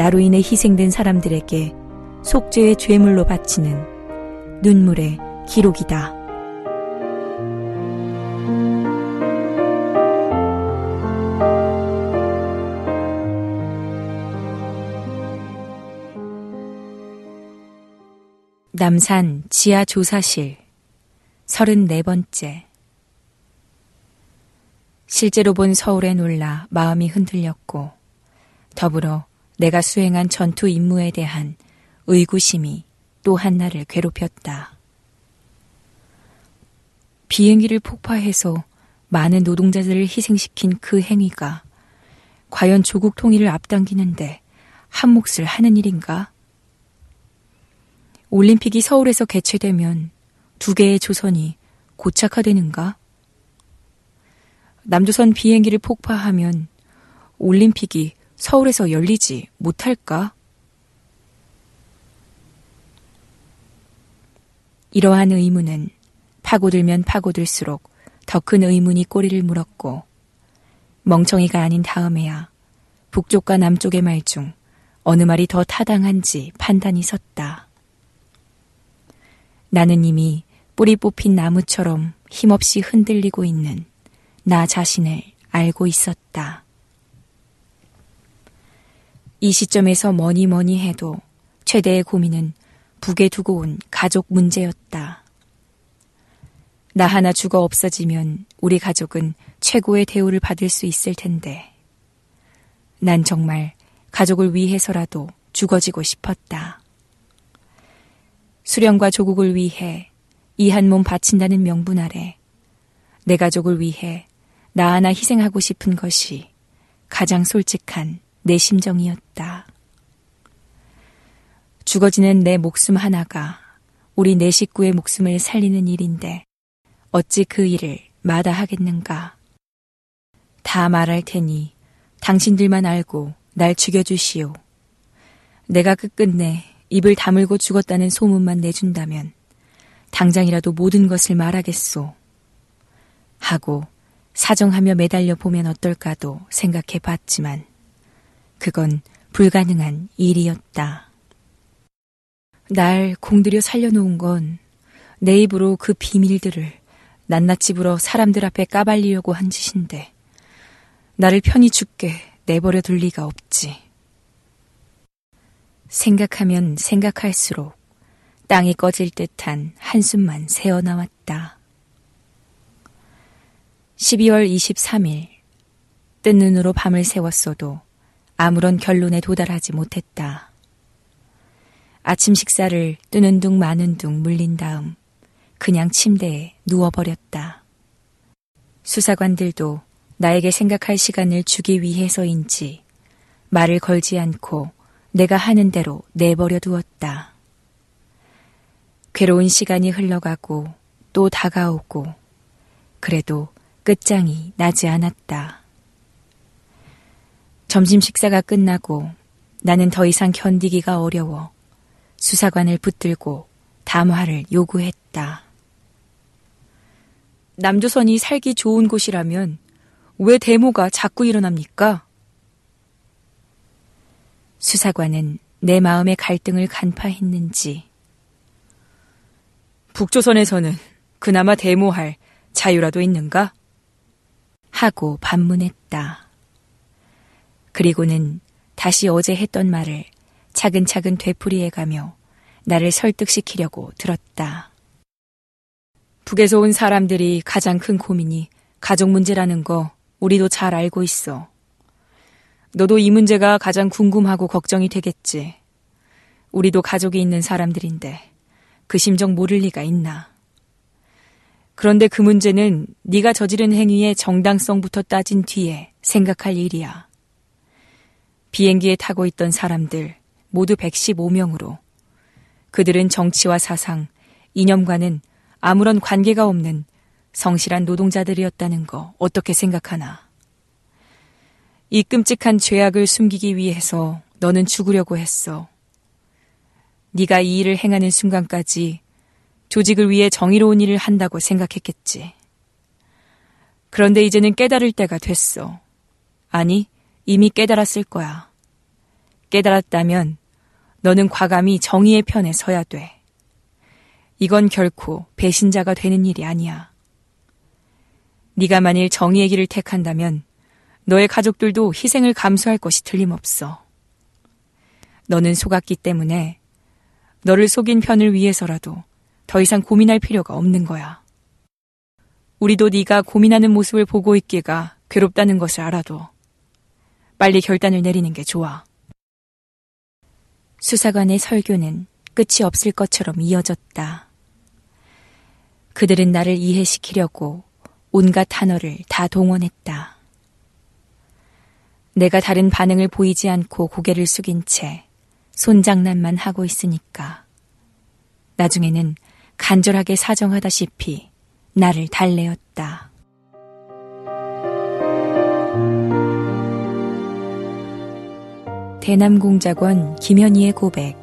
나로 인해 희생된 사람들에게 속죄의 죄물로 바치는 눈물의 기록이다. 남산 지하 조사실 34번째 실제로 본 서울에 놀라 마음이 흔들렸고 더불어 내가 수행한 전투 임무에 대한 의구심이 또 한 나를 괴롭혔다. 비행기를 폭파해서 많은 노동자들을 희생시킨 그 행위가 과연 조국 통일을 앞당기는데 한 몫을 하는 일인가? 올림픽이 서울에서 개최되면 두 개의 조선이 고착화되는가? 남조선 비행기를 폭파하면 올림픽이 서울에서 열리지 못할까? 이러한 의문은 파고들면 파고들수록 더 큰 의문이 꼬리를 물었고 멍청이가 아닌 다음에야 북쪽과 남쪽의 말 중 어느 말이 더 타당한지 판단이 섰다. 나는 이미 뿌리 뽑힌 나무처럼 힘없이 흔들리고 있는 나 자신을 알고 있었다. 이 시점에서 뭐니 뭐니 해도 최대의 고민은 북에 두고 온 가족 문제였다. 나 하나 죽어 없어지면 우리 가족은 최고의 대우를 받을 수 있을 텐데. 난 정말 가족을 위해서라도 죽어지고 싶었다. 수령과 조국을 위해 이 한 몸 바친다는 명분 아래 내 가족을 위해 나 하나 희생하고 싶은 것이 가장 솔직한 내 심정이었다. 죽어지는 내 목숨 하나가 우리 네 식구의 목숨을 살리는 일인데 어찌 그 일을 마다하겠는가. 다 말할 테니 당신들만 알고 날 죽여주시오. 내가 끝끝내 입을 다물고 죽었다는 소문만 내준다면 당장이라도 모든 것을 말하겠소. 하고 사정하며 매달려 보면 어떨까도 생각해 봤지만 그건 불가능한 일이었다. 날 공들여 살려놓은 건 내 입으로 그 비밀들을 낱낱이 불어 사람들 앞에 까발리려고 한 짓인데 나를 편히 죽게 내버려 둘 리가 없지. 생각하면 생각할수록 땅이 꺼질 듯한 한숨만 새어나왔다. 12월 23일 뜬 눈으로 밤을 새웠어도 아무런 결론에 도달하지 못했다. 아침 식사를 뜨는 둥 마는 둥 물린 다음 그냥 침대에 누워버렸다. 수사관들도 나에게 생각할 시간을 주기 위해서인지 말을 걸지 않고 내가 하는 대로 내버려 두었다. 괴로운 시간이 흘러가고 또 다가오고 그래도 끝장이 나지 않았다. 점심 식사가 끝나고 나는 더 이상 견디기가 어려워 수사관을 붙들고 담화를 요구했다. 남조선이 살기 좋은 곳이라면 왜 데모가 자꾸 일어납니까? 수사관은 내 마음의 갈등을 간파했는지 북조선에서는 그나마 데모할 자유라도 있는가? 하고 반문했다. 그리고는 다시 어제 했던 말을 차근차근 되풀이해 가며 나를 설득시키려고 들었다. 북에서 온 사람들이 가장 큰 고민이 가족 문제라는 거 우리도 잘 알고 있어. 너도 이 문제가 가장 궁금하고 걱정이 되겠지. 우리도 가족이 있는 사람들인데 그 심정 모를 리가 있나. 그런데 그 문제는 네가 저지른 행위의 정당성부터 따진 뒤에 생각할 일이야. 비행기에 타고 있던 사람들 모두 115명으로 그들은 정치와 사상, 이념과는 아무런 관계가 없는 성실한 노동자들이었다는 거 어떻게 생각하나? 이 끔찍한 죄악을 숨기기 위해서 너는 죽으려고 했어. 네가 이 일을 행하는 순간까지 조직을 위해 정의로운 일을 한다고 생각했겠지. 그런데 이제는 깨달을 때가 됐어. 아니, 이미 깨달았을 거야. 깨달았다면 너는 과감히 정의의 편에 서야 돼. 이건 결코 배신자가 되는 일이 아니야. 네가 만일 정의의 길을 택한다면 너의 가족들도 희생을 감수할 것이 틀림없어. 너는 속았기 때문에 너를 속인 편을 위해서라도 더 이상 고민할 필요가 없는 거야. 우리도 네가 고민하는 모습을 보고 있기가 괴롭다는 것을 알아도 빨리 결단을 내리는 게 좋아. 수사관의 설교는 끝이 없을 것처럼 이어졌다. 그들은 나를 이해시키려고 온갖 단어를 다 동원했다. 내가 다른 반응을 보이지 않고 고개를 숙인 채 손장난만 하고 있으니까. 나중에는 간절하게 사정하다시피 나를 달래었다. 대남공작원 김현희의 고백,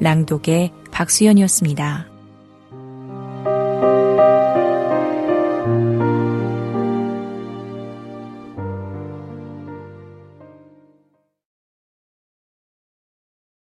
랑독의 박수연이었습니다.